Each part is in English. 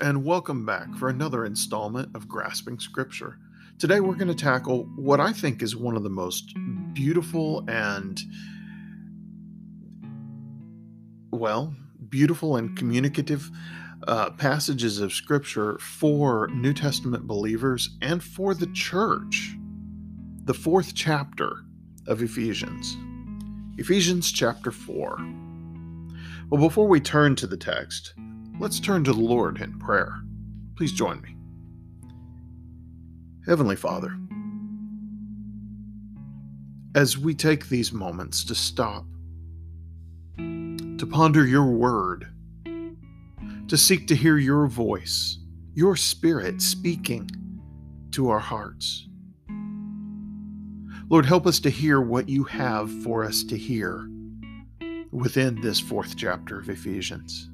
And welcome back for another installment of Grasping Scripture. Today we're going to tackle what I think is one of the most beautiful and, well, beautiful and communicative uh, passages of Scripture for New Testament believers and for the church. The fourth chapter of Ephesians. Ephesians chapter 4. Well, before we turn to the text, Let's turn to the Lord in prayer. Please join me. Heavenly Father, as we take these moments to stop, to ponder your word, to seek to hear your voice, your spirit speaking to our hearts. Lord, help us to hear what you have for us to hear within this fourth chapter of Ephesians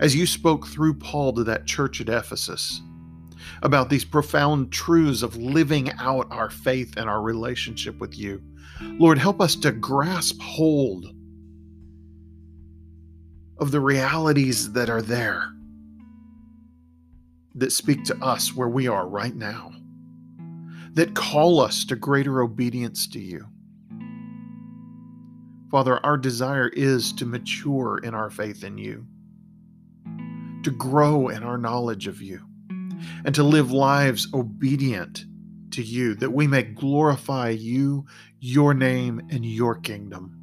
as you spoke through Paul to that church at Ephesus about these profound truths of living out our faith and our relationship with you. Lord, help us to grasp hold of the realities that are there that speak to us where we are right now, that call us to greater obedience to you. Father, our desire is to mature in our faith in you to grow in our knowledge of you, and to live lives obedient to you, that we may glorify you, your name, and your kingdom.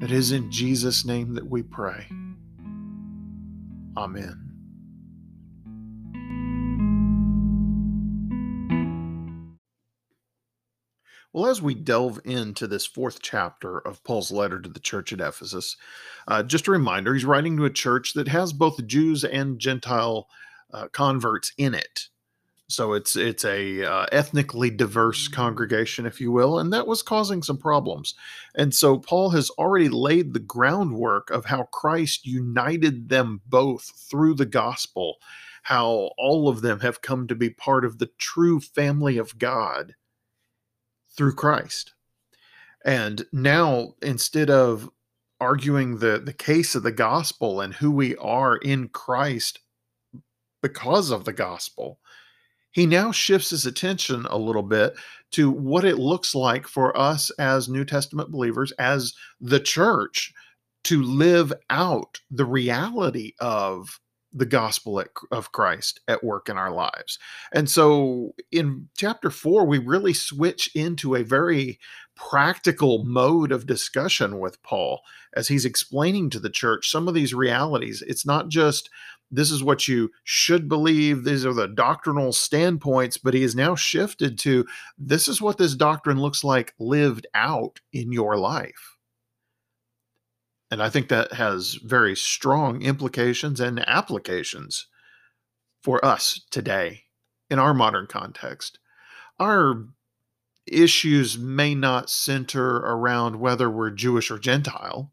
It is in Jesus' name that we pray. Amen. Well, as we delve into this fourth chapter of Paul's letter to the church at Ephesus, uh, just a reminder he's writing to a church that has both Jews and Gentile uh, converts in it. So it's it's a uh, ethnically diverse congregation, if you will, and that was causing some problems. And so Paul has already laid the groundwork of how Christ united them both through the gospel, how all of them have come to be part of the true family of God through Christ. And now, instead of arguing the, the case of the gospel and who we are in Christ because of the gospel, he now shifts his attention a little bit to what it looks like for us as New Testament believers, as the church, to live out the reality of the gospel of Christ at work in our lives. And so in chapter four, we really switch into a very practical mode of discussion with Paul as he's explaining to the church some of these realities. It's not just this is what you should believe, these are the doctrinal standpoints, but he has now shifted to this is what this doctrine looks like lived out in your life. And I think that has very strong implications and applications for us today in our modern context. Our issues may not center around whether we're Jewish or Gentile,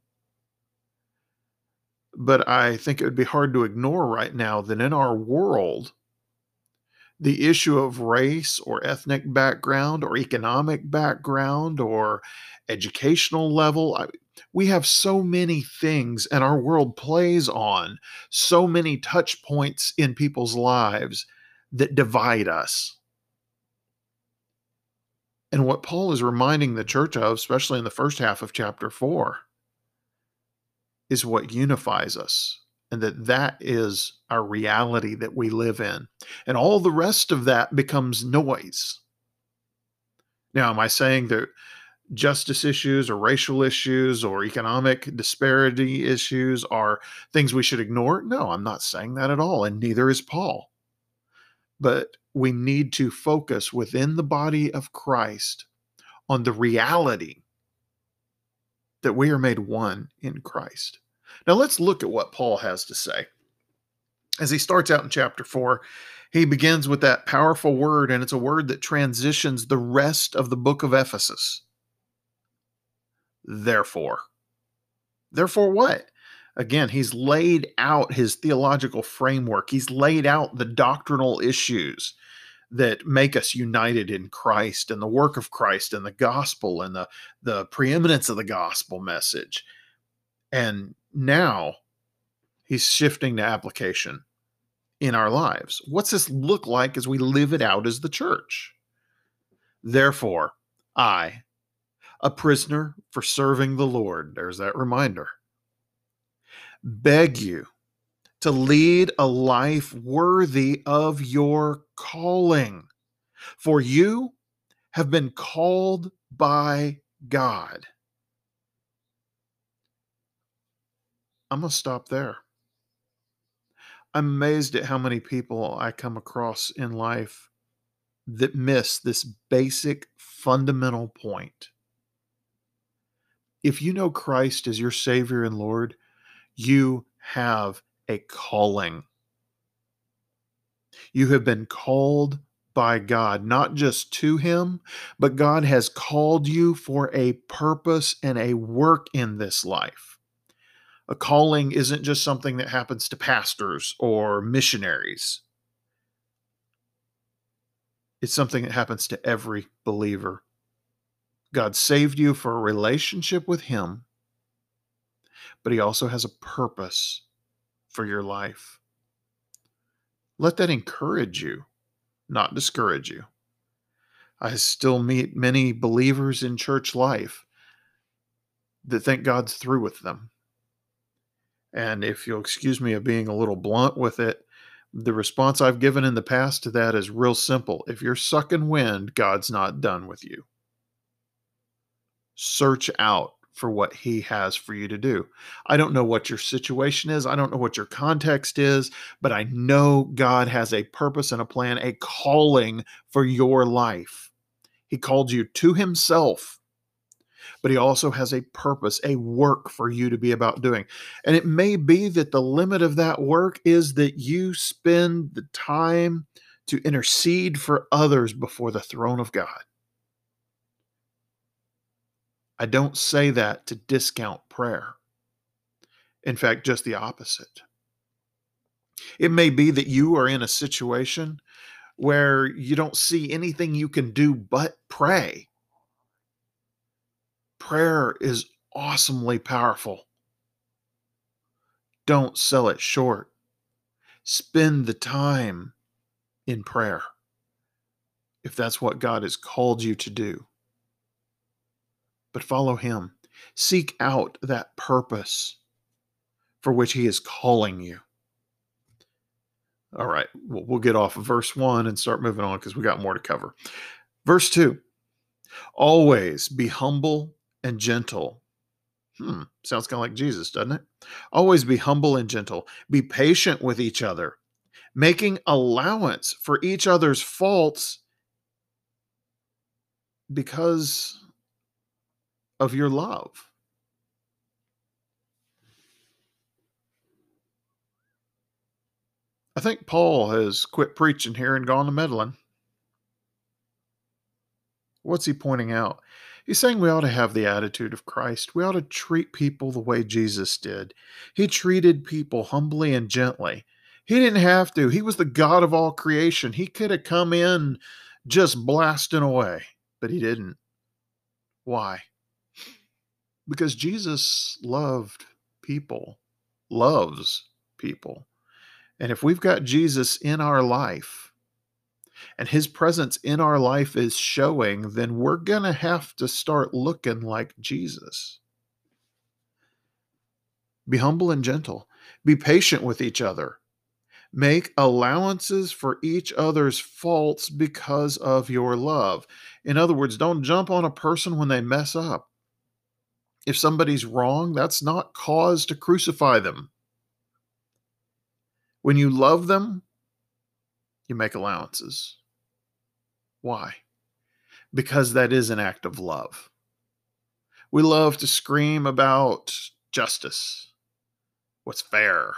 but I think it would be hard to ignore right now that in our world, the issue of race or ethnic background or economic background or educational level, we have so many things and our world plays on so many touch points in people's lives that divide us. And what Paul is reminding the church of, especially in the first half of chapter 4, is what unifies us and that that is our reality that we live in. And all the rest of that becomes noise. Now, am I saying that justice issues or racial issues or economic disparity issues are things we should ignore? No, I'm not saying that at all, and neither is Paul. But we need to focus within the body of Christ on the reality that we are made one in Christ. Now let's look at what Paul has to say. As he starts out in chapter 4, he begins with that powerful word, and it's a word that transitions the rest of the book of Ephesus therefore. Therefore, what? Again, he's laid out his theological framework. He's laid out the doctrinal issues that make us united in Christ and the work of Christ and the gospel and the, the preeminence of the gospel message. And now he's shifting to application in our lives. What's this look like as we live it out as the church? Therefore, I, a prisoner for serving the Lord, there's that reminder, beg you to lead a life worthy of your calling. For you have been called by God. I'm going to stop there. I'm amazed at how many people I come across in life that miss this basic fundamental point. If you know Christ as your Savior and Lord, you have a calling. You have been called by God, not just to Him, but God has called you for a purpose and a work in this life. A calling isn't just something that happens to pastors or missionaries. It's something that happens to every believer. God saved you for a relationship with Him, but He also has a purpose for your life. Let that encourage you, not discourage you. I still meet many believers in church life that think God's through with them. And if you'll excuse me of being a little blunt with it, the response I've given in the past to that is real simple. If you're sucking wind, God's not done with you. Search out for what he has for you to do. I don't know what your situation is. I don't know what your context is, but I know God has a purpose and a plan, a calling for your life. He called you to himself, but he also has a purpose, a work for you to be about doing. And it may be that the limit of that work is that you spend the time to intercede for others before the throne of God. I don't say that to discount prayer. In fact, just the opposite. It may be that you are in a situation where you don't see anything you can do but pray. Prayer is awesomely powerful. Don't sell it short. Spend the time in prayer if that's what God has called you to do but follow Him. Seek out that purpose for which He is calling you. All right, we'll get off of verse 1 and start moving on because we got more to cover. Verse 2 Always be humble and gentle. Hmm, sounds kind of like Jesus, doesn't it? Always be humble and gentle. Be patient with each other, making allowance for each other's faults because of your love. I think Paul has quit preaching here and gone to meddling. What's he pointing out? He's saying we ought to have the attitude of Christ. We ought to treat people the way Jesus did. He treated people humbly and gently. He didn't have to. He was the God of all creation. He could have come in just blasting away, but he didn't. Why? because Jesus loved people, loves people. And if we've got Jesus in our life and his presence in our life is showing, then we're going to have to start looking like Jesus. Be humble and gentle, be patient with each other. Make allowances for each other's faults because of your love. In other words, don't jump on a person when they mess up if somebody's wrong, that's not cause to crucify them. When you love them, you make allowances. Why? Because that is an act of love. We love to scream about justice, what's fair.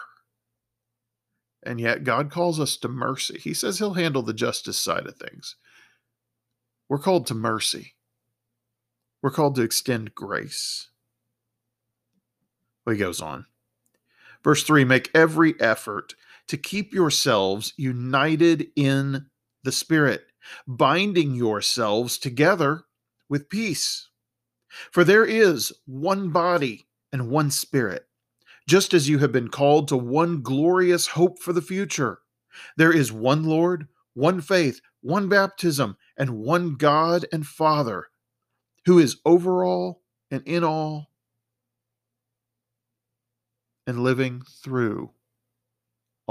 And yet, God calls us to mercy. He says He'll handle the justice side of things. We're called to mercy, we're called to extend grace. Well, he goes on. Verse 3 Make every effort to keep yourselves united in the Spirit, binding yourselves together with peace. For there is one body and one Spirit, just as you have been called to one glorious hope for the future. There is one Lord, one faith, one baptism, and one God and Father, who is over all and in all and living through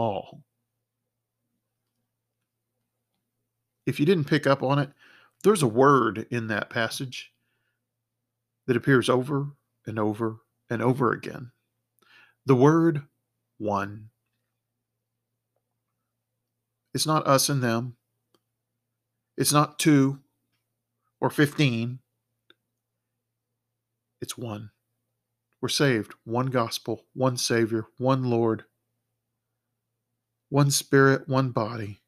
all. If you didn't pick up on it, there's a word in that passage that appears over and over and over again. The word one. It's not us and them. It's not two or 15. It's one. We're saved. One gospel, one Savior, one Lord, one Spirit, one body,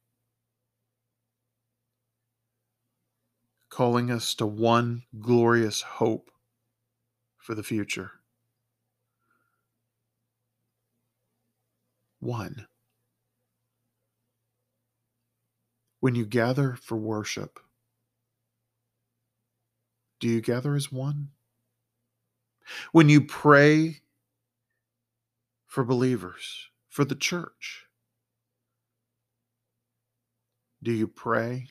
calling us to one glorious hope for the future. One. When you gather for worship, do you gather as one? When you pray for believers, for the church, do you pray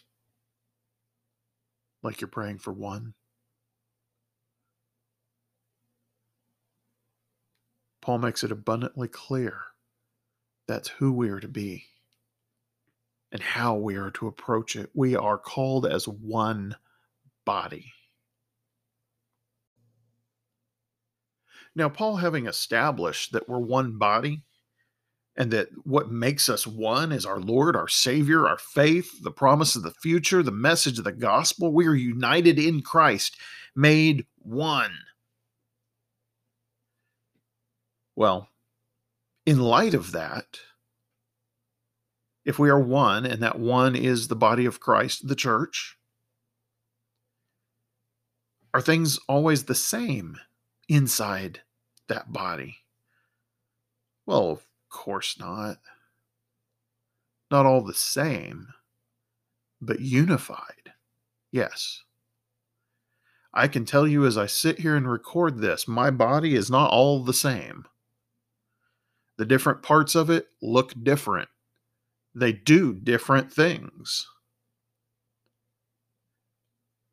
like you're praying for one? Paul makes it abundantly clear that's who we are to be and how we are to approach it. We are called as one body. Now, Paul, having established that we're one body and that what makes us one is our Lord, our Savior, our faith, the promise of the future, the message of the gospel, we are united in Christ, made one. Well, in light of that, if we are one, and that one is the body of Christ, the church, are things always the same inside that body? Well, course not. Not all the same, but unified. Yes. I can tell you as I sit here and record this, my body is not all the same. The different parts of it look different. They do different things.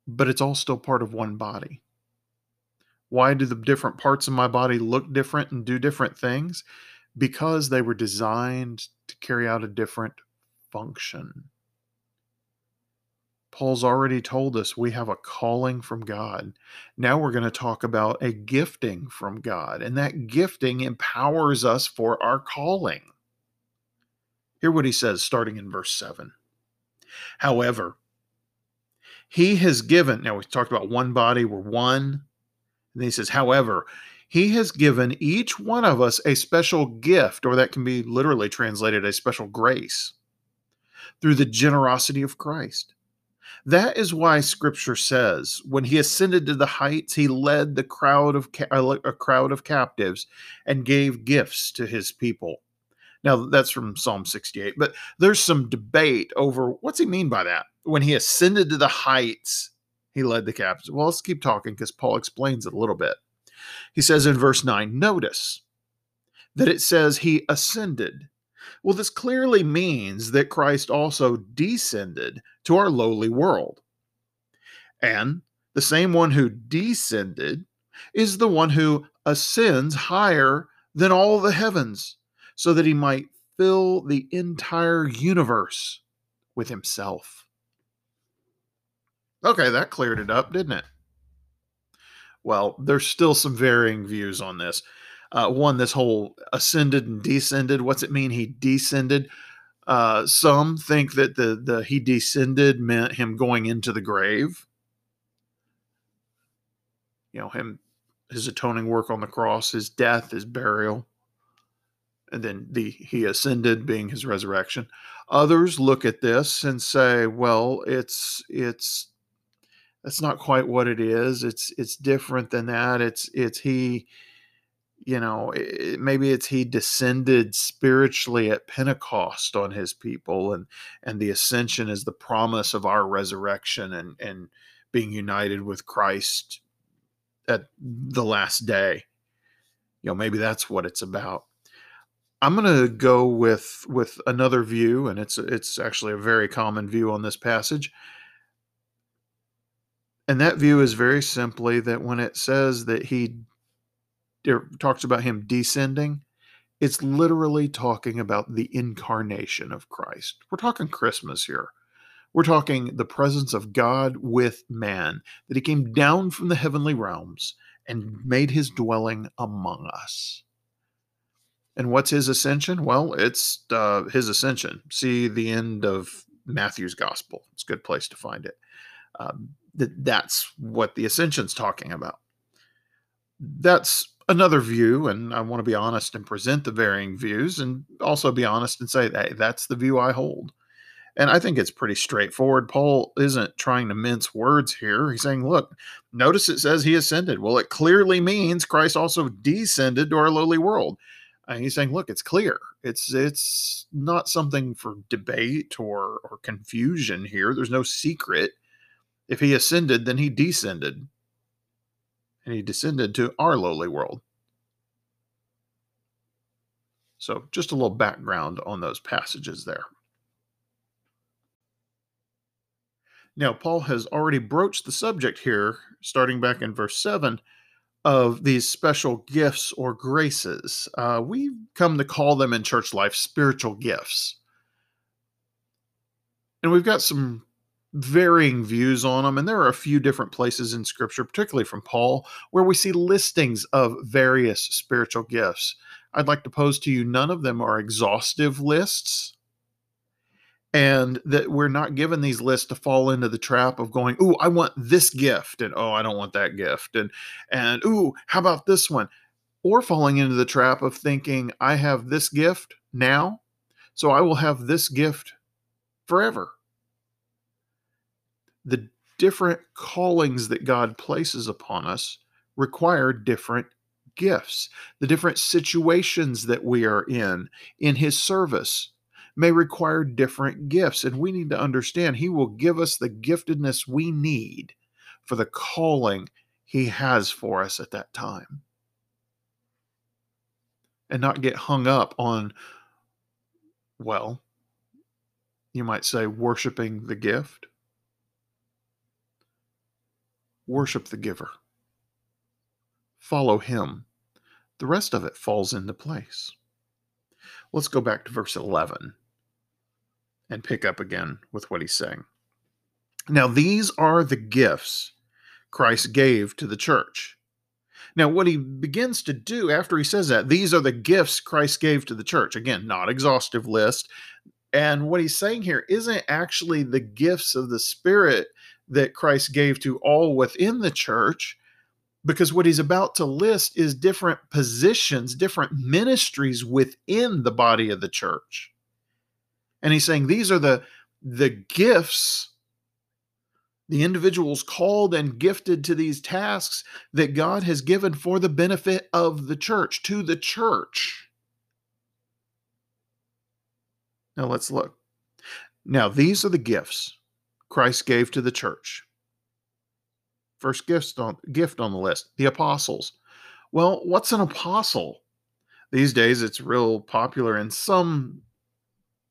But it's all still part of one body. Why do the different parts of my body look different and do different things? Because they were designed to carry out a different function. Paul's already told us we have a calling from God. Now we're going to talk about a gifting from God, and that gifting empowers us for our calling. Hear what he says starting in verse 7. However, he has given, now we talked about one body, we're one. And he says, however, he has given each one of us a special gift, or that can be literally translated a special grace, through the generosity of Christ. That is why Scripture says, when he ascended to the heights, he led the crowd of uh, a crowd of captives and gave gifts to his people. Now that's from Psalm 68, but there's some debate over what's he mean by that. When he ascended to the heights, he led the captives. Well, let's keep talking because Paul explains it a little bit. He says in verse 9, notice that it says he ascended well, this clearly means that Christ also descended to our lowly world. And the same one who descended is the one who ascends higher than all the heavens so that he might fill the entire universe with himself. Okay, that cleared it up, didn't it? Well, there's still some varying views on this. Uh, one this whole ascended and descended what's it mean he descended? Uh, some think that the the he descended meant him going into the grave. You know him his atoning work on the cross his death his burial and then the he ascended being his resurrection. Others look at this and say well it's it's that's not quite what it is it's it's different than that it's it's he you know it, maybe it's he descended spiritually at pentecost on his people and and the ascension is the promise of our resurrection and and being united with christ at the last day you know, maybe that's what it's about. I'm going to go with with another view, and it's it's actually a very common view on this passage. And that view is very simply that when it says that he it talks about him descending, it's literally talking about the incarnation of Christ. We're talking Christmas here. We're talking the presence of God with man, that he came down from the heavenly realms and made his dwelling among us. And what's his ascension? Well, it's uh, his ascension. See the end of Matthew's gospel. It's a good place to find it. Um, that that's what the ascension's talking about. That's another view, and I want to be honest and present the varying views, and also be honest and say, hey, that's the view I hold. And I think it's pretty straightforward. Paul isn't trying to mince words here. He's saying, look, notice it says he ascended. Well, it clearly means Christ also descended to our lowly world. And he's saying, look, it's clear. It's it's not something for debate or or confusion here. There's no secret. If he ascended, then he descended. And he descended to our lowly world. So, just a little background on those passages there. Now, Paul has already broached the subject here, starting back in verse 7, of these special gifts or graces. Uh, we come to call them in church life spiritual gifts. And we've got some varying views on them. And there are a few different places in Scripture, particularly from Paul, where we see listings of various spiritual gifts. I'd like to pose to you none of them are exhaustive lists and that we're not given these lists to fall into the trap of going oh i want this gift and oh i don't want that gift and and oh how about this one or falling into the trap of thinking i have this gift now so i will have this gift forever the different callings that god places upon us require different gifts the different situations that we are in in his service may require different gifts. And we need to understand He will give us the giftedness we need for the calling He has for us at that time. And not get hung up on, well, you might say, worshiping the gift. Worship the giver. Follow Him. The rest of it falls into place. Let's go back to verse 11 and pick up again with what he's saying. Now, these are the gifts Christ gave to the church. Now, what he begins to do after he says that, these are the gifts Christ gave to the church. Again, not exhaustive list. And what he's saying here isn't actually the gifts of the Spirit that Christ gave to all within the church, because what he's about to list is different positions, different ministries within the body of the church. And he's saying these are the the gifts the individuals called and gifted to these tasks that God has given for the benefit of the church, to the church. Now let's look. Now, these are the gifts Christ gave to the church. First gift on, gift on the list the apostles. Well, what's an apostle? These days, it's real popular in some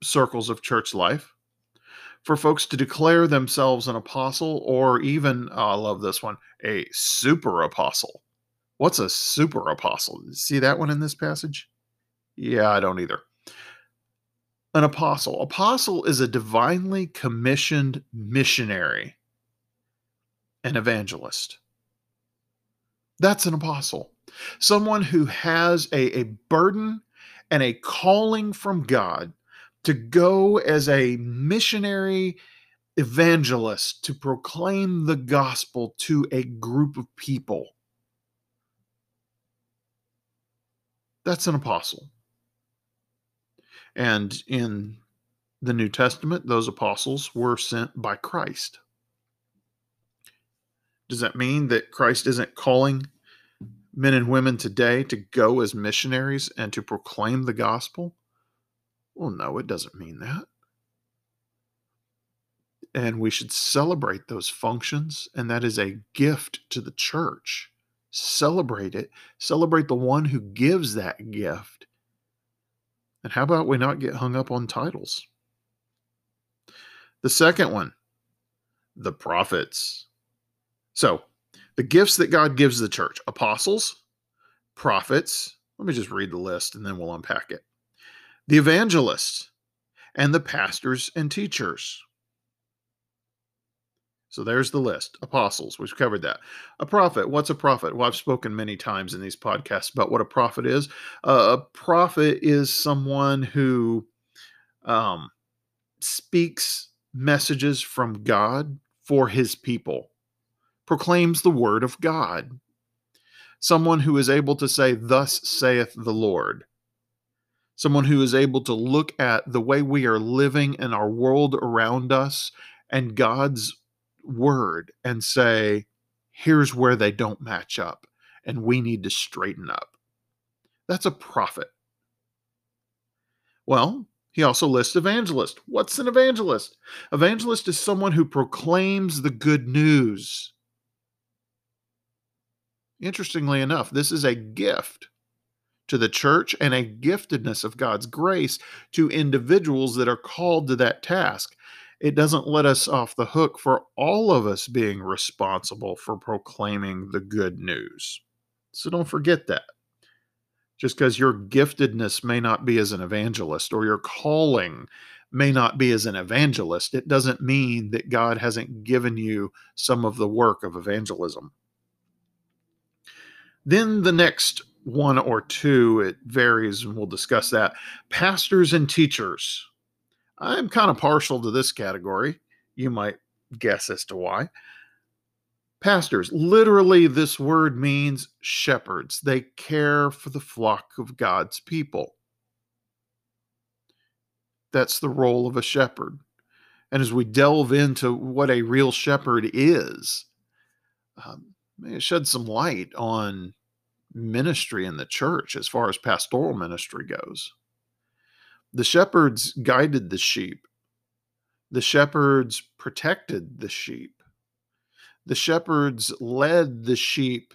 circles of church life for folks to declare themselves an apostle or even, oh, I love this one, a super apostle. What's a super apostle? See that one in this passage? Yeah, I don't either. An apostle. Apostle is a divinely commissioned missionary, an evangelist. That's an apostle. Someone who has a, a burden and a calling from God to go as a missionary evangelist to proclaim the gospel to a group of people. That's an apostle. And in the New Testament, those apostles were sent by Christ. Does that mean that Christ isn't calling men and women today to go as missionaries and to proclaim the gospel? Well, no, it doesn't mean that. And we should celebrate those functions, and that is a gift to the church. celebrate it, celebrate the one who gives that gift. And how about we not get hung up on titles? The second one, the prophets. So, the gifts that God gives the church apostles, prophets. Let me just read the list and then we'll unpack it. The evangelists and the pastors and teachers. So there's the list. Apostles, we've covered that. A prophet, what's a prophet? Well, I've spoken many times in these podcasts about what a prophet is. Uh, a prophet is someone who um, speaks messages from God for his people, proclaims the word of God. Someone who is able to say, Thus saith the Lord. Someone who is able to look at the way we are living in our world around us and God's word and say, here's where they don't match up, and we need to straighten up. That's a prophet. Well, he also lists evangelist. What's an evangelist? Evangelist is someone who proclaims the good news. Interestingly enough, this is a gift to the church and a giftedness of God's grace to individuals that are called to that task it doesn't let us off the hook for all of us being responsible for proclaiming the good news. So don't forget that. Just because your giftedness may not be as an evangelist or your calling may not be as an evangelist, it doesn't mean that God hasn't given you some of the work of evangelism. Then the next one or two, it varies, and we'll discuss that. Pastors and teachers. I'm kind of partial to this category. You might guess as to why. Pastors, literally, this word means shepherds. They care for the flock of God's people. That's the role of a shepherd. And as we delve into what a real shepherd is, um, it shed some light on ministry in the church as far as pastoral ministry goes. The shepherds guided the sheep. The shepherds protected the sheep. The shepherds led the sheep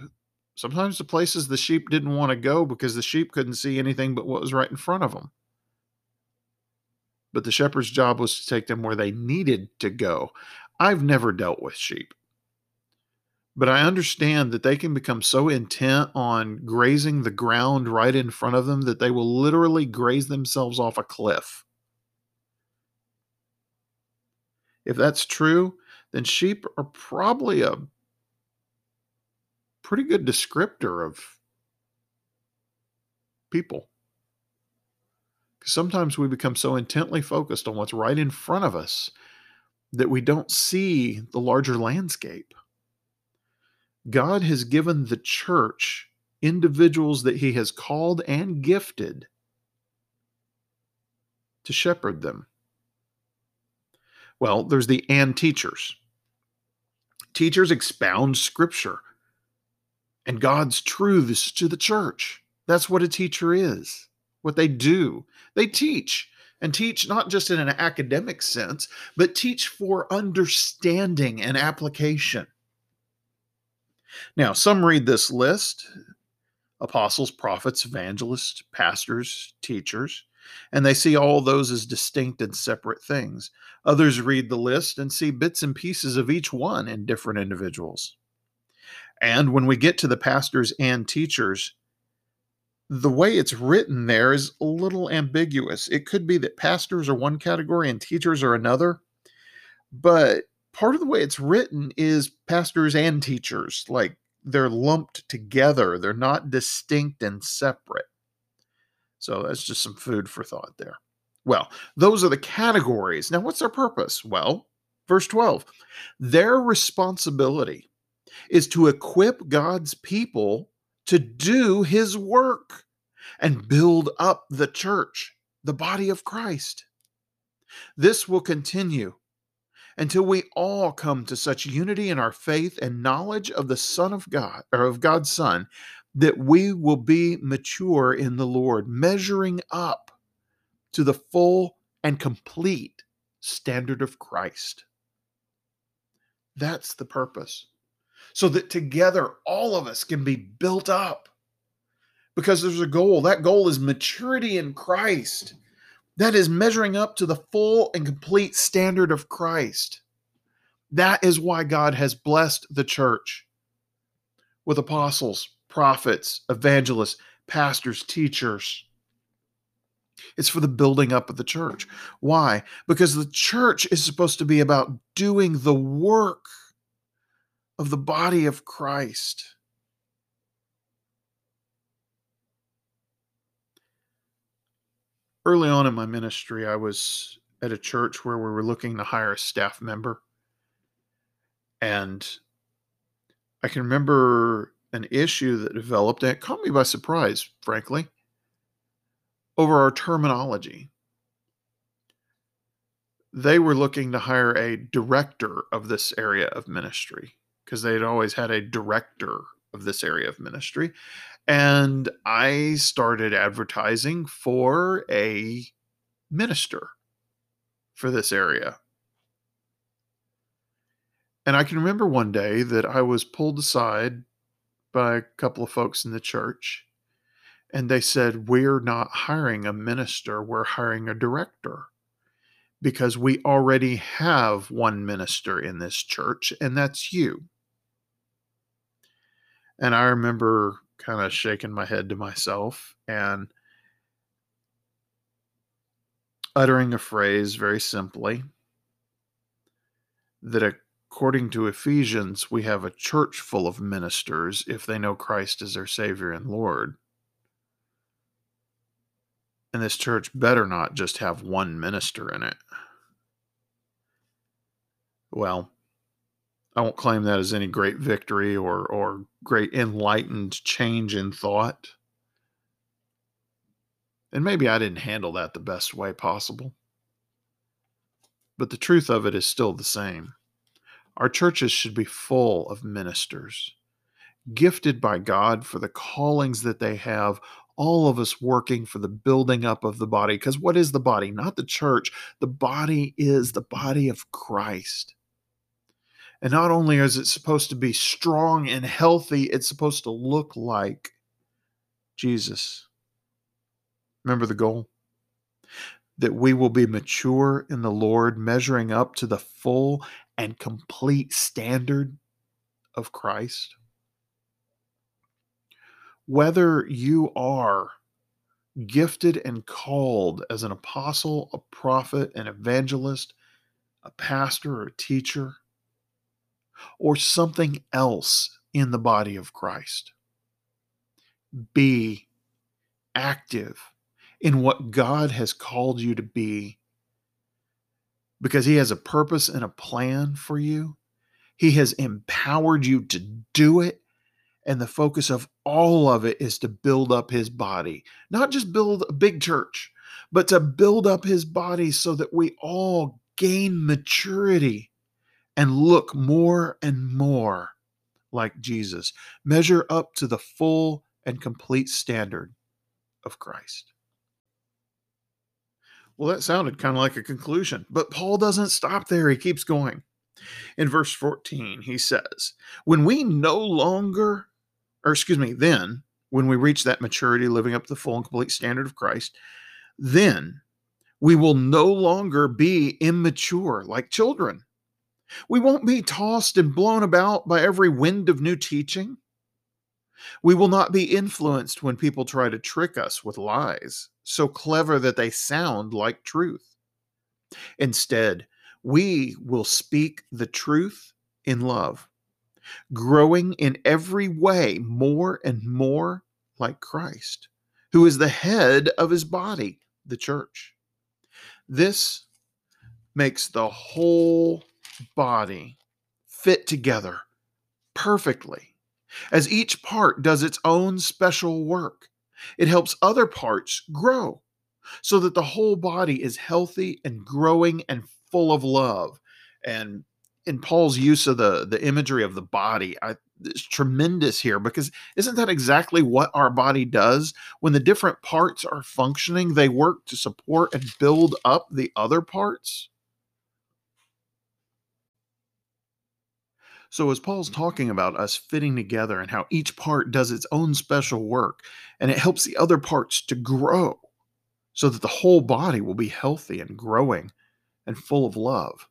sometimes to places the sheep didn't want to go because the sheep couldn't see anything but what was right in front of them. But the shepherd's job was to take them where they needed to go. I've never dealt with sheep. But I understand that they can become so intent on grazing the ground right in front of them that they will literally graze themselves off a cliff. If that's true, then sheep are probably a pretty good descriptor of people. Because Sometimes we become so intently focused on what's right in front of us that we don't see the larger landscape. God has given the church individuals that he has called and gifted to shepherd them. Well, there's the and teachers. Teachers expound scripture and God's truths to the church. That's what a teacher is, what they do. They teach and teach not just in an academic sense, but teach for understanding and application. Now, some read this list apostles, prophets, evangelists, pastors, teachers, and they see all those as distinct and separate things. Others read the list and see bits and pieces of each one in different individuals. And when we get to the pastors and teachers, the way it's written there is a little ambiguous. It could be that pastors are one category and teachers are another, but part of the way it's written is pastors and teachers like they're lumped together they're not distinct and separate. So that's just some food for thought there. Well those are the categories. Now what's their purpose? Well verse 12 their responsibility is to equip god's people to do his work and build up the church the body of christ. This will continue until we all come to such unity in our faith and knowledge of the Son of God, or of God's Son, that we will be mature in the Lord, measuring up to the full and complete standard of Christ. That's the purpose. so that together all of us can be built up. Because there's a goal. That goal is maturity in Christ. That is measuring up to the full and complete standard of Christ. That is why God has blessed the church with apostles, prophets, evangelists, pastors, teachers. It's for the building up of the church. Why? Because the church is supposed to be about doing the work of the body of Christ. Early on in my ministry, I was at a church where we were looking to hire a staff member. And I can remember an issue that developed, and it caught me by surprise, frankly, over our terminology. They were looking to hire a director of this area of ministry because they had always had a director of this area of ministry. And I started advertising for a minister for this area. And I can remember one day that I was pulled aside by a couple of folks in the church, and they said, We're not hiring a minister, we're hiring a director because we already have one minister in this church, and that's you. And I remember kind of shaking my head to myself and uttering a phrase very simply that according to Ephesians, we have a church full of ministers if they know Christ as their Savior and Lord. And this church better not just have one minister in it. Well, I won't claim that as any great victory or, or great enlightened change in thought. And maybe I didn't handle that the best way possible. But the truth of it is still the same. Our churches should be full of ministers, gifted by God for the callings that they have, all of us working for the building up of the body. Because what is the body? Not the church. The body is the body of Christ. And not only is it supposed to be strong and healthy, it's supposed to look like Jesus. Remember the goal? That we will be mature in the Lord, measuring up to the full and complete standard of Christ. Whether you are gifted and called as an apostle, a prophet, an evangelist, a pastor, or a teacher, or something else in the body of Christ. Be active in what God has called you to be because He has a purpose and a plan for you. He has empowered you to do it. And the focus of all of it is to build up His body, not just build a big church, but to build up His body so that we all gain maturity and look more and more like Jesus. Measure up to the full and complete standard of Christ. Well, that sounded kind of like a conclusion, but Paul doesn't stop there. He keeps going. In verse 14, he says, When we no longer, or excuse me, then, when we reach that maturity, living up to the full and complete standard of Christ, then we will no longer be immature like children we won't be tossed and blown about by every wind of new teaching. We will not be influenced when people try to trick us with lies, so clever that they sound like truth. Instead, we will speak the truth in love, growing in every way more and more like Christ, who is the head of his body, the church. This makes the whole body fit together perfectly, as each part does its own special work. It helps other parts grow so that the whole body is healthy and growing and full of love. And in Paul's use of the, the imagery of the body, I, it's tremendous here because isn't that exactly what our body does? When the different parts are functioning, they work to support and build up the other parts. So, as Paul's mm-hmm. talking about us fitting together and how each part does its own special work and it helps the other parts to grow so that the whole body will be healthy and growing and full of love.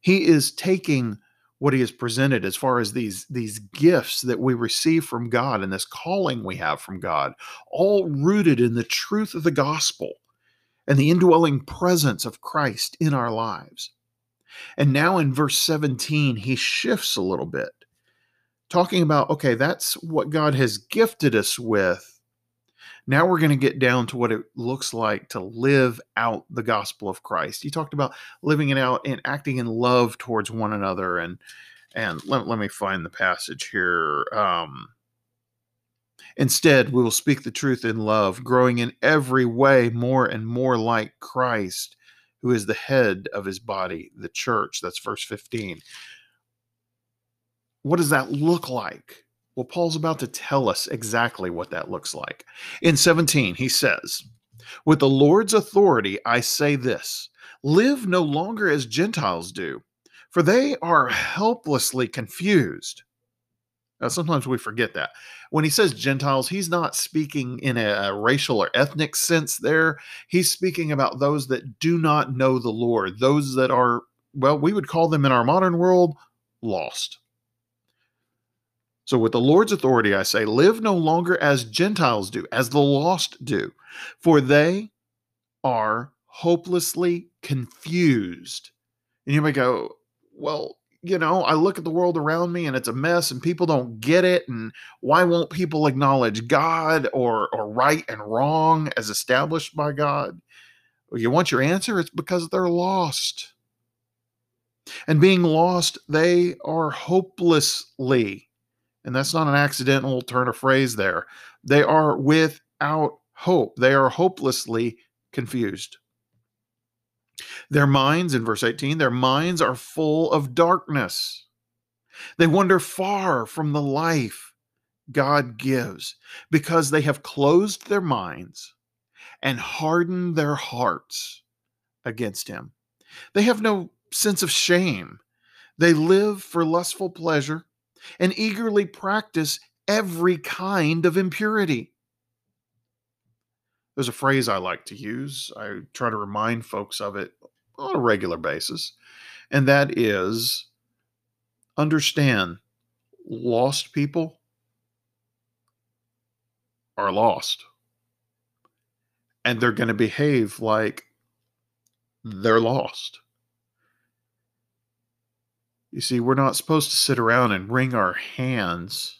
He is taking what he has presented as far as these these gifts that we receive from God and this calling we have from God all rooted in the truth of the gospel and the indwelling presence of Christ in our lives. And now in verse 17 he shifts a little bit talking about okay that's what God has gifted us with now we're going to get down to what it looks like to live out the gospel of Christ. He talked about living it out and acting in love towards one another. And and let, let me find the passage here. Um, Instead, we will speak the truth in love, growing in every way more and more like Christ, who is the head of his body, the church. That's verse 15. What does that look like? Well, Paul's about to tell us exactly what that looks like. In 17, he says, With the Lord's authority, I say this live no longer as Gentiles do, for they are helplessly confused. Now, sometimes we forget that. When he says Gentiles, he's not speaking in a racial or ethnic sense there. He's speaking about those that do not know the Lord, those that are, well, we would call them in our modern world lost. So, with the Lord's authority, I say, live no longer as Gentiles do, as the lost do, for they are hopelessly confused. And you may go, well, you know, I look at the world around me and it's a mess and people don't get it. And why won't people acknowledge God or, or right and wrong as established by God? Well, you want your answer? It's because they're lost. And being lost, they are hopelessly and that's not an accidental turn of phrase there. They are without hope. They are hopelessly confused. Their minds, in verse 18, their minds are full of darkness. They wander far from the life God gives because they have closed their minds and hardened their hearts against Him. They have no sense of shame. They live for lustful pleasure and eagerly practice every kind of impurity. There's a phrase I like to use. I try to remind folks of it on a regular basis, and that is understand lost people are lost. And they're going to behave like they're lost. You see, we're not supposed to sit around and wring our hands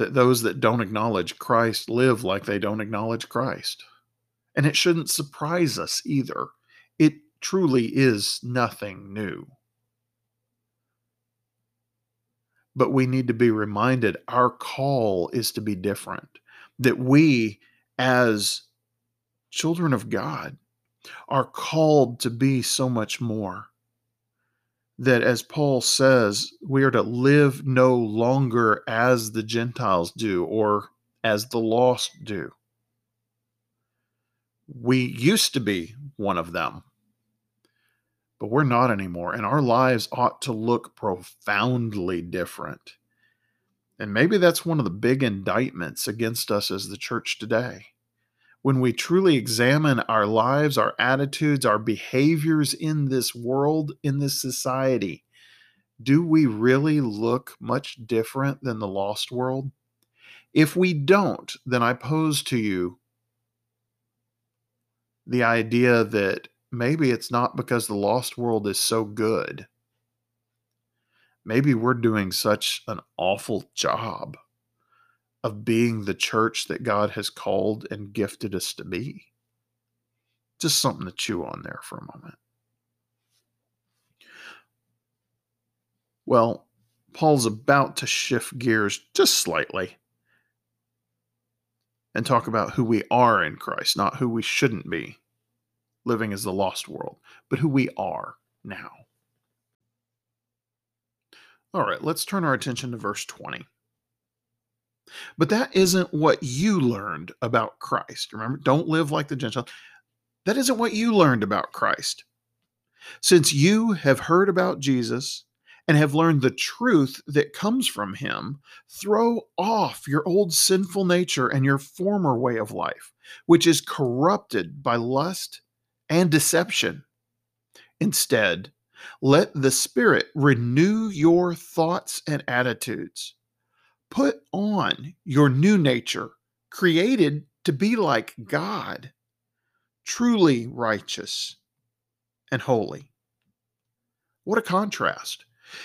that those that don't acknowledge Christ live like they don't acknowledge Christ. And it shouldn't surprise us either. It truly is nothing new. But we need to be reminded our call is to be different, that we, as children of God, are called to be so much more that, as Paul says, we are to live no longer as the Gentiles do or as the lost do. We used to be one of them, but we're not anymore. And our lives ought to look profoundly different. And maybe that's one of the big indictments against us as the church today when we truly examine our lives, our attitudes, our behaviors in this world, in this society, do we really look much different than the lost world? If we don't, then I pose to you the idea that maybe it's not because the lost world is so good. Maybe we're doing such an awful job of being the church that God has called and gifted us to be. Just something to chew on there for a moment. Well, Paul's about to shift gears just slightly and talk about who we are in Christ, not who we shouldn't be living as the lost world, but who we are now. All right, let's turn our attention to verse 20. But that isn't what you learned about Christ. Remember, don't live like the Gentiles. That isn't what you learned about Christ. Since you have heard about Jesus and have learned the truth that comes from him, throw off your old sinful nature and your former way of life, which is corrupted by lust and deception. Instead, let the Spirit renew your thoughts and attitudes. Put on your new nature, created to be like God, truly righteous and holy. What a contrast.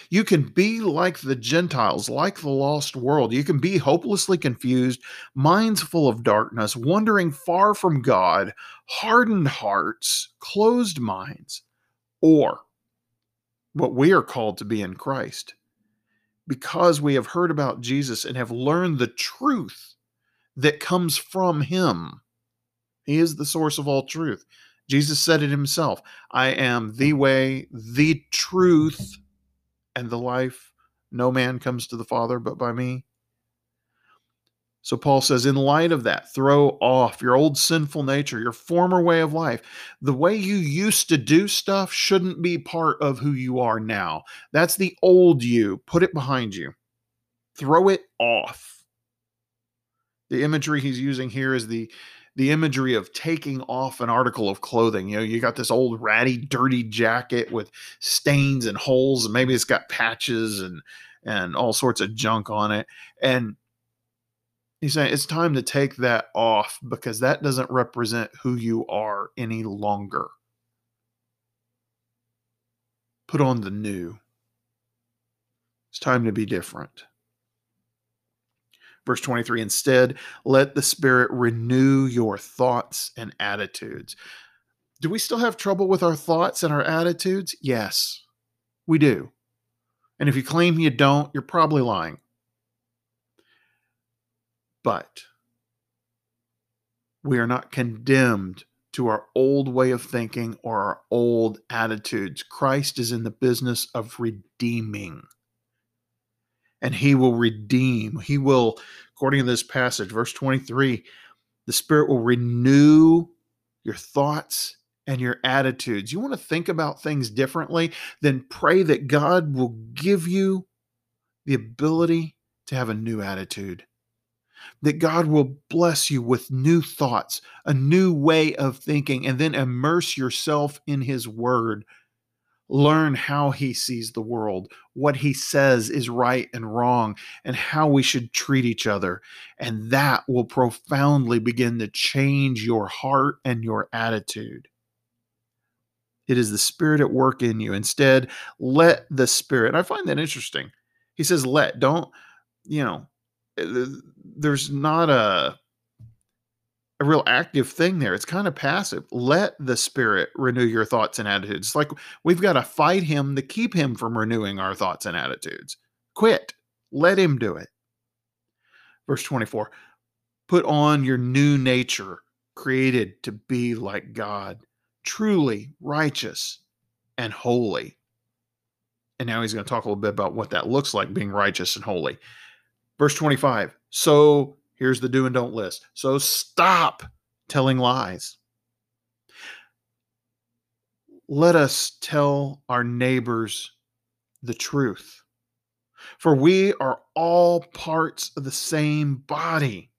You can be like the Gentiles, like the lost world. You can be hopelessly confused, minds full of darkness, wandering far from God, hardened hearts, closed minds, or what we are called to be in Christ. Because we have heard about Jesus and have learned the truth that comes from Him. He is the source of all truth. Jesus said it himself I am the way, the truth, and the life. No man comes to the Father but by me. So Paul says, in light of that, throw off your old sinful nature, your former way of life. The way you used to do stuff shouldn't be part of who you are now. That's the old you. Put it behind you, throw it off. The imagery he's using here is the the imagery of taking off an article of clothing. You know, you got this old ratty, dirty jacket with stains and holes, and maybe it's got patches and and all sorts of junk on it. And he's saying it's time to take that off because that doesn't represent who you are any longer. Put on the new. It's time to be different. Verse 23 Instead, let the Spirit renew your thoughts and attitudes. Do we still have trouble with our thoughts and our attitudes? Yes, we do. And if you claim you don't, you're probably lying. But we are not condemned to our old way of thinking or our old attitudes. Christ is in the business of redeeming and he will redeem. He will, according to this passage, verse 23, the Spirit will renew your thoughts and your attitudes. You want to think about things differently? Then pray that God will give you the ability to have a new attitude. That God will bless you with new thoughts, a new way of thinking, and then immerse yourself in His Word learn how he sees the world, what he says is right and wrong, and how we should treat each other. And that will profoundly begin to change your heart and your attitude. It is the Spirit at work in you. Instead, let the Spirit. I find that interesting. He says, let, don't, you know, there's not a a real active thing there. It's kind of passive. Let the spirit renew your thoughts and attitudes. It's like we've got to fight him to keep him from renewing our thoughts and attitudes. Quit. Let him do it. Verse 24 Put on your new nature, created to be like God, truly righteous and holy. And now he's going to talk a little bit about what that looks like being righteous and holy. Verse 25 So Here's the do and don't list. So stop telling lies. Let us tell our neighbors the truth. For we are all parts of the same body.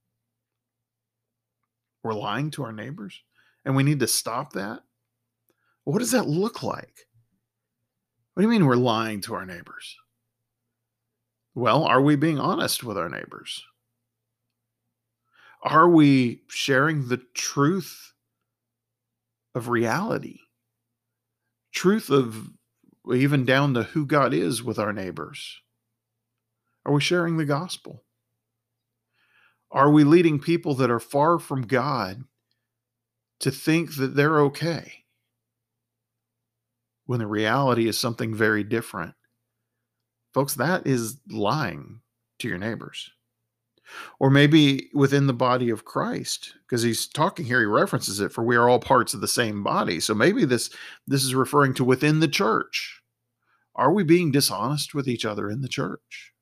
We're lying to our neighbors, and we need to stop that. What does that look like? What do you mean we're lying to our neighbors? Well, are we being honest with our neighbors? Are we sharing the truth of reality? Truth of even down to who God is with our neighbors? Are we sharing the gospel? Are we leading people that are far from God to think that they're okay when the reality is something very different? Folks, that is lying to your neighbors. Or maybe within the body of Christ because he's talking here he references it for we are all parts of the same body. So maybe this this is referring to within the church. Are we being dishonest with each other in the church?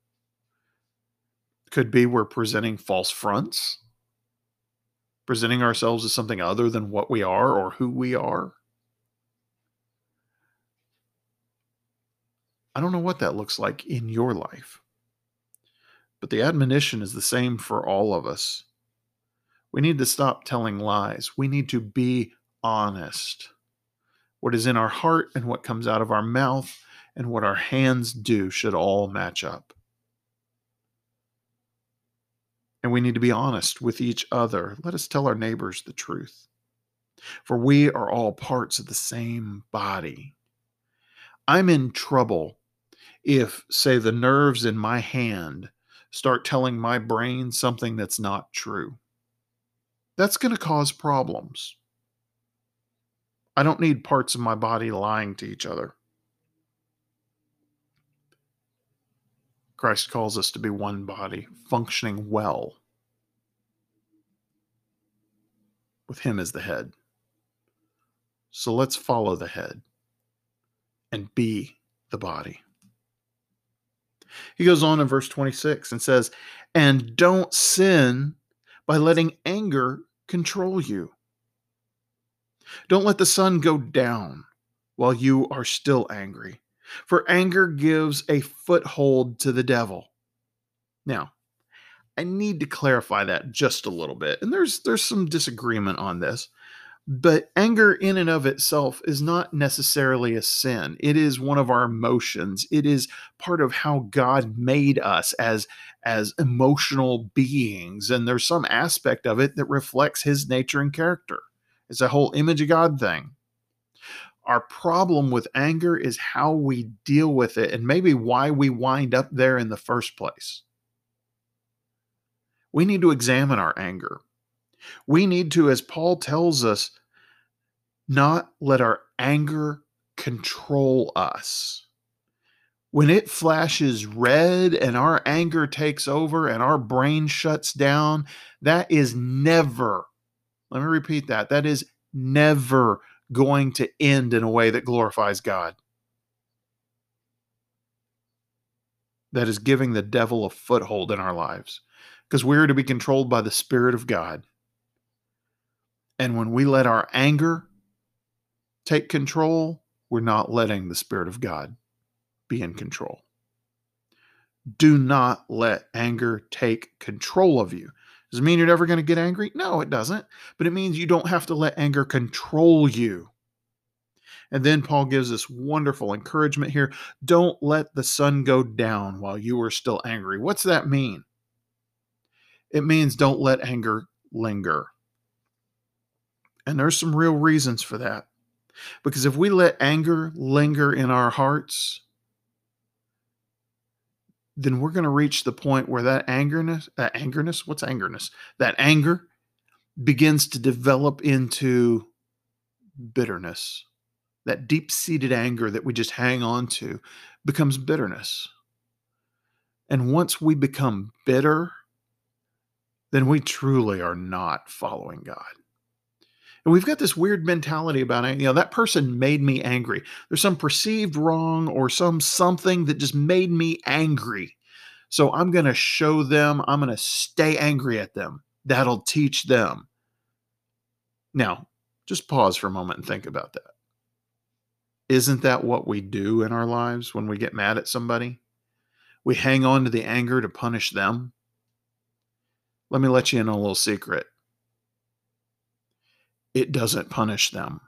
Could be we're presenting false fronts? Presenting ourselves as something other than what we are or who we are I don't know what that looks like in your life. But the admonition is the same for all of us. We need to stop telling lies. We need to be honest. What is in our heart and what comes out of our mouth and what our hands do should all match up. And we need to be honest with each other. Let us tell our neighbors the truth. For we are all parts of the same body. I'm in trouble if, say, the nerves in my hand start telling my brain something that's not true. That's going to cause problems. I don't need parts of my body lying to each other. Christ calls us to be one body, functioning well, with Him as the head. So let's follow the head and be the body. He goes on in verse 26 and says, And don't sin by letting anger control you. Don't let the sun go down while you are still angry for anger gives a foothold to the devil. Now, I need to clarify that just a little bit. And there's there's some disagreement on this. But anger in and of itself is not necessarily a sin. It is one of our emotions. It is part of how God made us as as emotional beings and there's some aspect of it that reflects his nature and character. It's a whole image of God thing. Our problem with anger is how we deal with it and maybe why we wind up there in the first place. We need to examine our anger. We need to, as Paul tells us, not let our anger control us. When it flashes red and our anger takes over and our brain shuts down, that is never, let me repeat that, that is never going to end in a way that glorifies God. That is giving the devil a foothold in our lives because we're to be controlled by the Spirit of God. And when we let our anger take control, we're not letting the Spirit of God be in control. Do not let anger take control of you. Does it mean you're never going to get angry? No, it doesn't. But it means you don't have to let anger control you. And then Paul gives us wonderful encouragement here. Don't let the sun go down while you are still angry. What's that mean? It means don't let anger linger. And there's some real reasons for that. Because if we let anger linger in our hearts, then we're going to reach the point where that angerness, that angerness, what's angerness? That anger begins to develop into bitterness. That deep seated anger that we just hang on to becomes bitterness. And once we become bitter, then we truly are not following God. And we've got this weird mentality about, it. you know, that person made me angry. There's some perceived wrong or some something that just made me angry. So I'm going to show them, I'm going to stay angry at them. That'll teach them. Now, just pause for a moment and think about that. Isn't that what we do in our lives when we get mad at somebody? We hang on to the anger to punish them. Let me let you in on a little secret it doesn't punish them,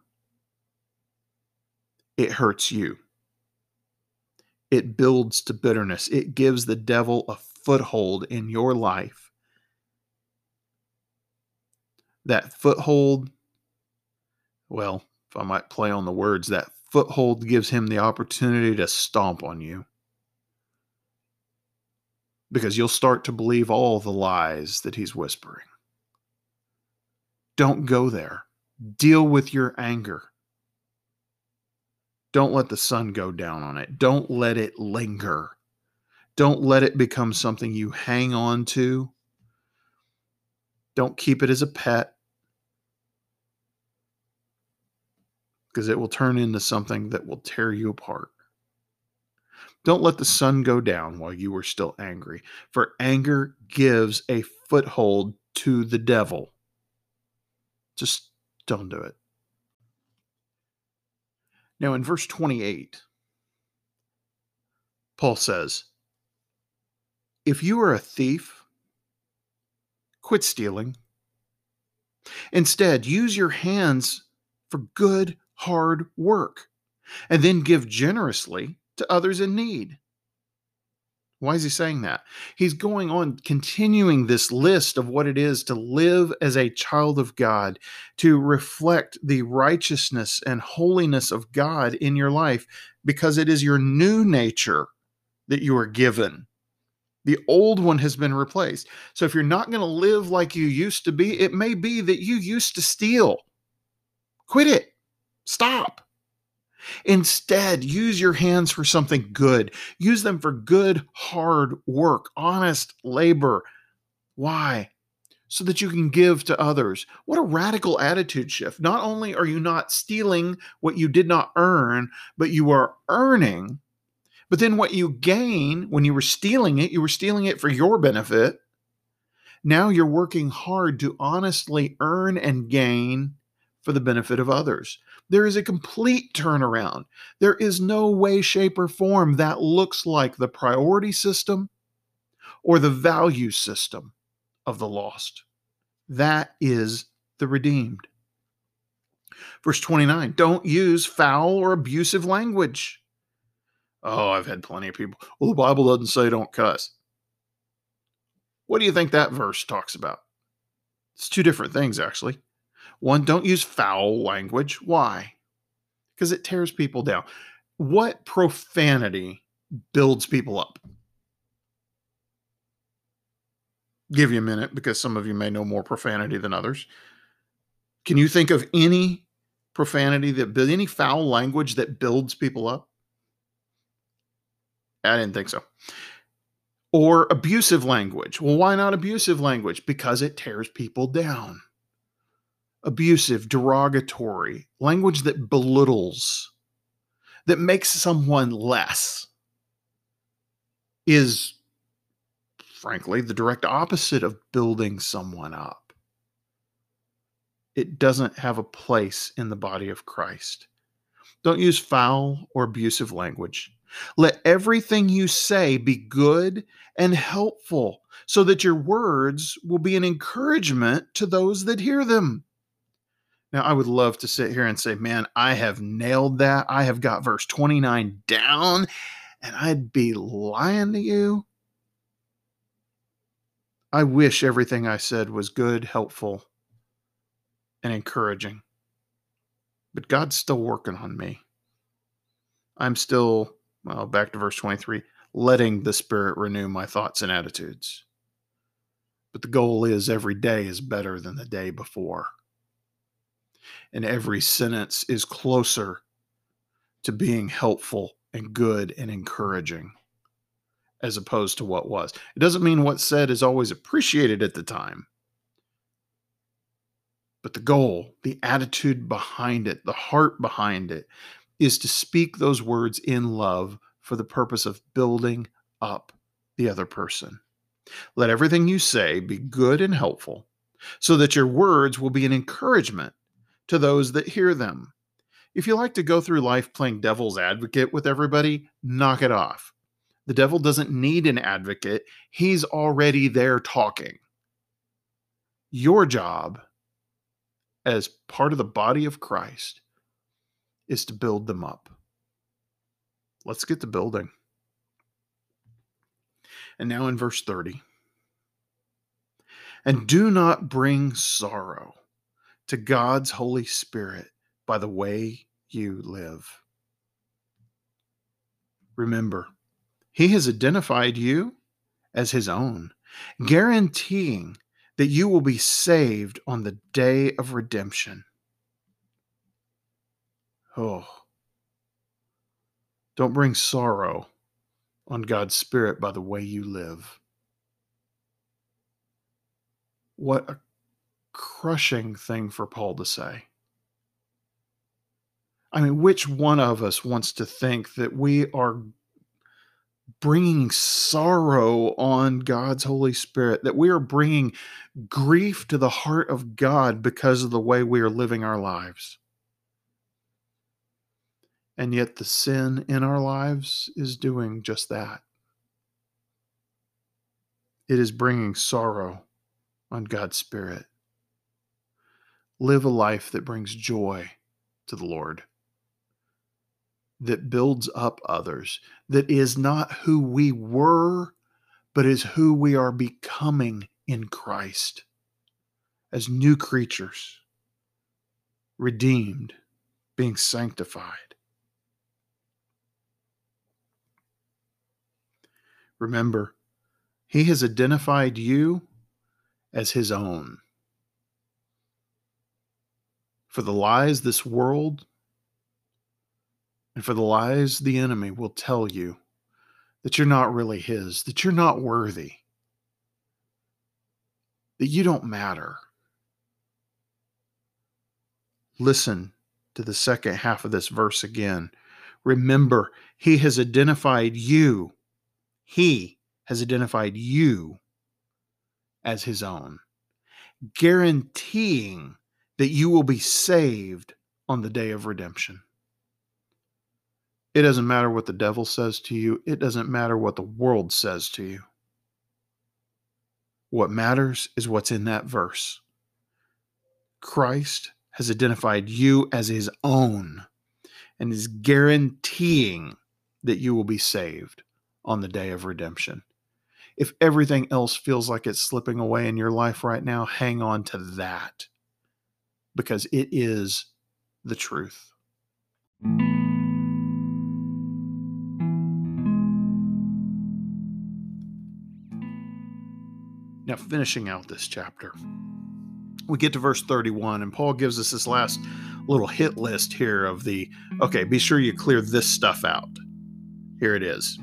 it hurts you. It builds to bitterness. It gives the devil a foothold in your life. That foothold, well, if I might play on the words, that foothold gives him the opportunity to stomp on you. Because you'll start to believe all the lies that he's whispering. Don't go there. Deal with your anger. Don't let the sun go down on it. Don't let it linger. Don't let it become something you hang on to. Don't keep it as a pet because it will turn into something that will tear you apart. Don't let the sun go down while you are still angry, for anger gives a foothold to the devil. Just don't do it. Now, in verse 28, Paul says, if you are a thief, quit stealing. Instead, use your hands for good, hard work, and then give generously to others in need. Why is he saying that? He's going on continuing this list of what it is to live as a child of God, to reflect the righteousness and holiness of God in your life, because it is your new nature that you are given. The old one has been replaced. So if you're not going to live like you used to be, it may be that you used to steal. Quit it. Stop. Instead, use your hands for something good. Use them for good, hard work, honest labor. Why? So that you can give to others. What a radical attitude shift. Not only are you not stealing what you did not earn, but you are earning. But then what you gain when you were stealing it, you were stealing it for your benefit. Now you're working hard to honestly earn and gain for the benefit of others. There is a complete turnaround. There is no way, shape, or form that looks like the priority system or the value system of the lost. That is the redeemed. Verse 29 don't use foul or abusive language. Oh, I've had plenty of people. Well, the Bible doesn't say don't cuss. What do you think that verse talks about? It's two different things, actually. One, don't use foul language. Why? Because it tears people down. What profanity builds people up? Give you a minute because some of you may know more profanity than others. Can you think of any profanity that any foul language that builds people up? I didn't think so. Or abusive language. Well, why not abusive language? Because it tears people down abusive, derogatory, language that belittles, that makes someone less, is frankly the direct opposite of building someone up. It doesn't have a place in the body of Christ. Don't use foul or abusive language. Let everything you say be good and helpful so that your words will be an encouragement to those that hear them. Now, I would love to sit here and say, man, I have nailed that. I have got verse 29 down, and I'd be lying to you. I wish everything I said was good, helpful, and encouraging. But God's still working on me. I'm still, well, back to verse 23, letting the Spirit renew my thoughts and attitudes. But the goal is every day is better than the day before and every sentence is closer to being helpful and good and encouraging as opposed to what was. It doesn't mean what's said is always appreciated at the time. But the goal, the attitude behind it, the heart behind it, is to speak those words in love for the purpose of building up the other person. Let everything you say be good and helpful, so that your words will be an encouragement to those that hear them. If you like to go through life playing devil's advocate with everybody, knock it off. The devil doesn't need an advocate, he's already there talking. Your job as part of the body of Christ is to build them up. Let's get to building. And now in verse 30. And do not bring sorrow to God's Holy Spirit by the way you live. Remember, He has identified you as His own, guaranteeing that you will be saved on the day of redemption. Oh, don't bring sorrow on God's Spirit by the way you live. What a crushing thing for Paul to say. I mean, which one of us wants to think that we are bringing sorrow on God's Holy Spirit, that we are bringing grief to the heart of God because of the way we are living our lives? And yet, the sin in our lives is doing just that. It is bringing sorrow on God's Spirit. Live a life that brings joy to the Lord, that builds up others, that is not who we were, but is who we are becoming in Christ as new creatures, redeemed, being sanctified. Remember, He has identified you as His own. For the lies this world and for the lies the enemy will tell you that you're not really His, that you're not worthy, that you don't matter. Listen to the second half of this verse again. Remember, He has identified you. He has identified you as His own, guaranteeing that you will be saved on the day of redemption. It doesn't matter what the devil says to you, it doesn't matter what the world says to you. What matters is what's in that verse. Christ has identified you as his own and is guaranteeing that you will be saved on the day of redemption. If everything else feels like it's slipping away in your life right now, hang on to that because it is the truth. Now, finishing out this chapter, we get to verse 31, and Paul gives us this last little hit list here of the okay, be sure you clear this stuff out. Here it is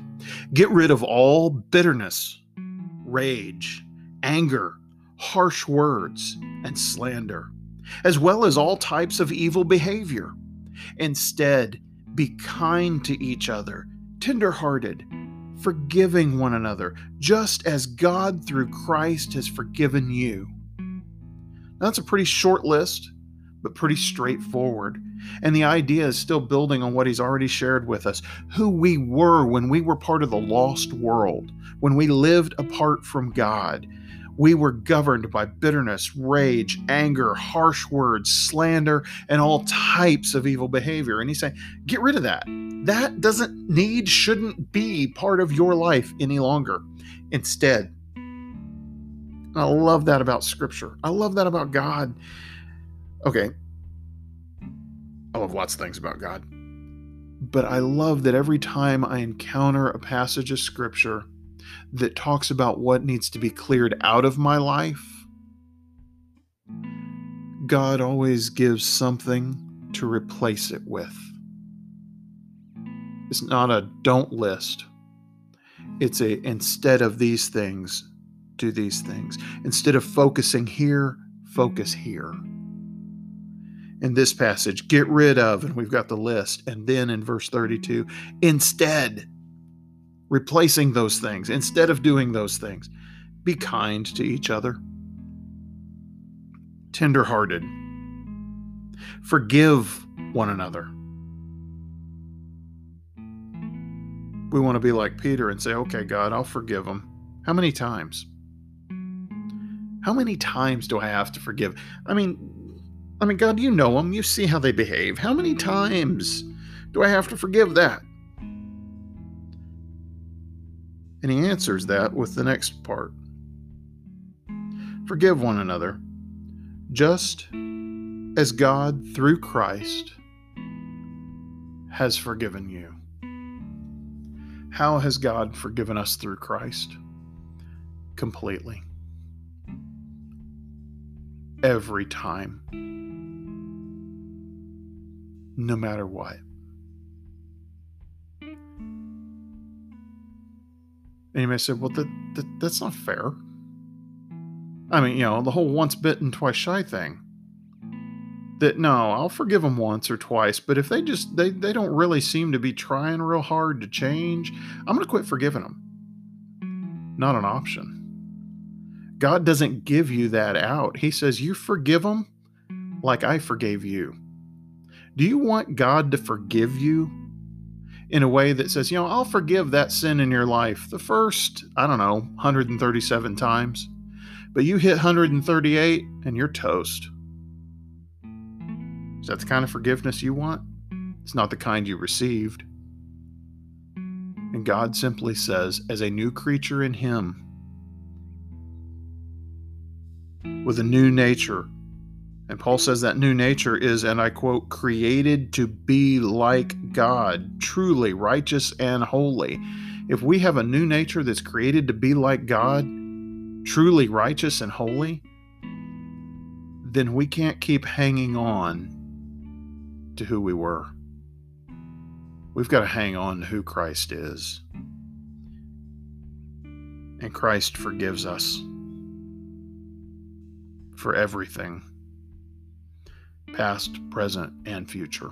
Get rid of all bitterness, rage, anger, harsh words, and slander as well as all types of evil behavior. Instead, be kind to each other, tenderhearted, forgiving one another, just as God through Christ has forgiven you. Now, that's a pretty short list, but pretty straightforward. And the idea is still building on what he's already shared with us who we were when we were part of the lost world, when we lived apart from God we were governed by bitterness, rage, anger, harsh words, slander, and all types of evil behavior. And he's saying, get rid of that. That doesn't need, shouldn't be part of your life any longer. Instead, I love that about Scripture. I love that about God. Okay. I love lots of things about God. But I love that every time I encounter a passage of Scripture, that talks about what needs to be cleared out of my life, God always gives something to replace it with. It's not a don't list. It's a instead of these things, do these things. Instead of focusing here, focus here. In this passage, get rid of, and we've got the list. And then in verse 32, instead, replacing those things instead of doing those things. Be kind to each other, tenderhearted, forgive one another. We want to be like Peter and say, okay, God, I'll forgive them. How many times? How many times do I have to forgive? I mean, I mean, God, you know them. You see how they behave. How many times do I have to forgive that? And he answers that with the next part Forgive one another, just as God, through Christ, has forgiven you. How has God forgiven us through Christ? Completely. Every time. No matter what. And you may say, well, that, that, that's not fair. I mean, you know, the whole once bitten, twice shy thing. That no, I'll forgive them once or twice, but if they just they they don't really seem to be trying real hard to change, I'm to quit forgiving them. Not an option. God doesn't give you that out. He says, "You forgive them like I forgave you." Do you want God to forgive you in a way that says, you know, I'll forgive that sin in your life the first, I don't know, 137 times. But you hit 138 and you're toast. Is that the kind of forgiveness you want? It's not the kind you received. And God simply says, as a new creature in Him, with a new nature, and Paul says that new nature is, and I quote, created to be like God, truly righteous and holy. If we have a new nature that's created to be like God, truly righteous and holy, then we can't keep hanging on to who we were. We've got to hang on to who Christ is. And Christ forgives us for everything past, present, and future.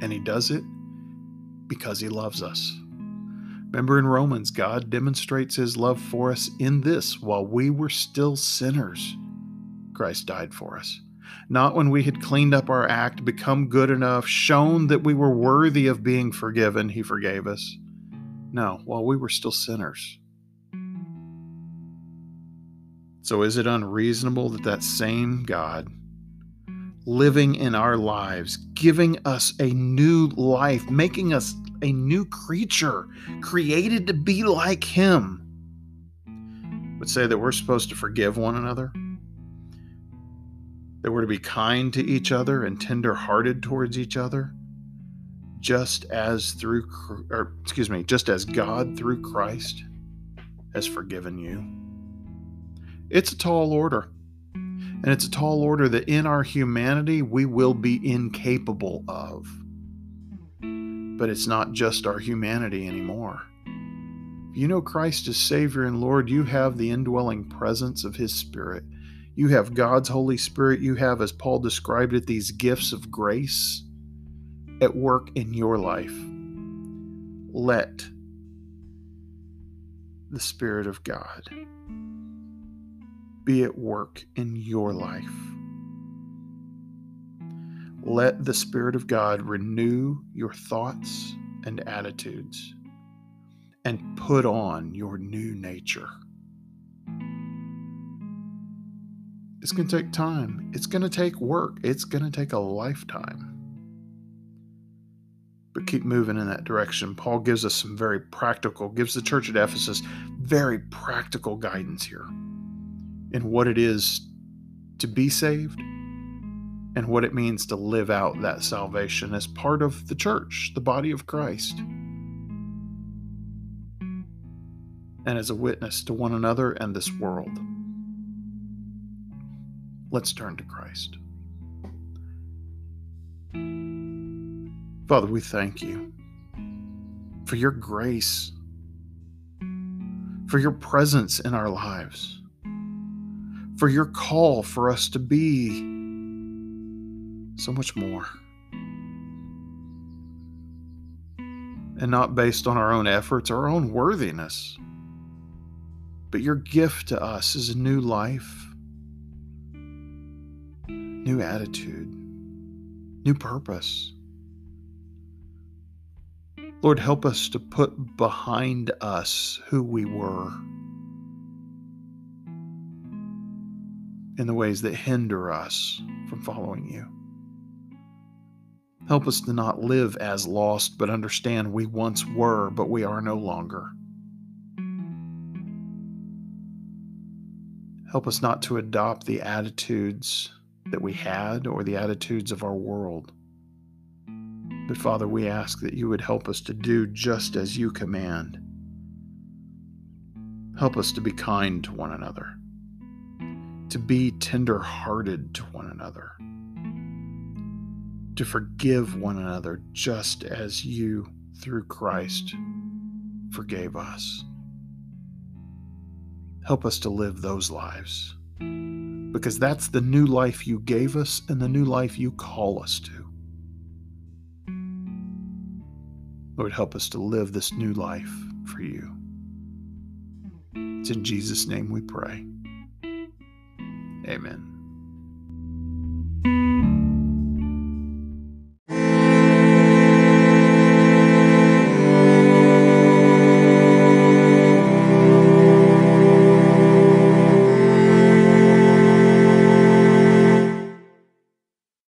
And He does it because He loves us. Remember in Romans, God demonstrates His love for us in this while we were still sinners, Christ died for us. Not when we had cleaned up our act, become good enough, shown that we were worthy of being forgiven, He forgave us. No, while we were still sinners. So is it unreasonable that that same God living in our lives, giving us a new life, making us a new creature, created to be like Him, would say that we're supposed to forgive one another, that we're to be kind to each other and tender hearted towards each other, just as through, or excuse me, just as God through Christ has forgiven you. It's a tall order. And it's a tall order that in our humanity we will be incapable of. But it's not just our humanity anymore. If you know Christ as Savior and Lord, you have the indwelling presence of His Spirit. You have God's Holy Spirit. You have, as Paul described it, these gifts of grace at work in your life. Let the Spirit of God be at work in your life. Let the Spirit of God renew your thoughts and attitudes and put on your new nature. It's going to take time. It's going to take work. It's going to take a lifetime. But keep moving in that direction. Paul gives us some very practical, gives the church at Ephesus very practical guidance here in what it is to be saved and what it means to live out that salvation as part of the church, the body of Christ, and as a witness to one another and this world. Let's turn to Christ. Father, we thank you for your grace, for your presence in our lives for your call for us to be so much more. And not based on our own efforts, our own worthiness, but your gift to us is a new life, new attitude, new purpose. Lord, help us to put behind us who we were in the ways that hinder us from following you. Help us to not live as lost, but understand we once were, but we are no longer. Help us not to adopt the attitudes that we had or the attitudes of our world. But Father, we ask that you would help us to do just as you command. Help us to be kind to one another to be tender hearted to one another, to forgive one another just as you, through Christ, forgave us. Help us to live those lives because that's the new life you gave us and the new life you call us to. Lord, help us to live this new life for you. It's in Jesus' name we pray. Amen.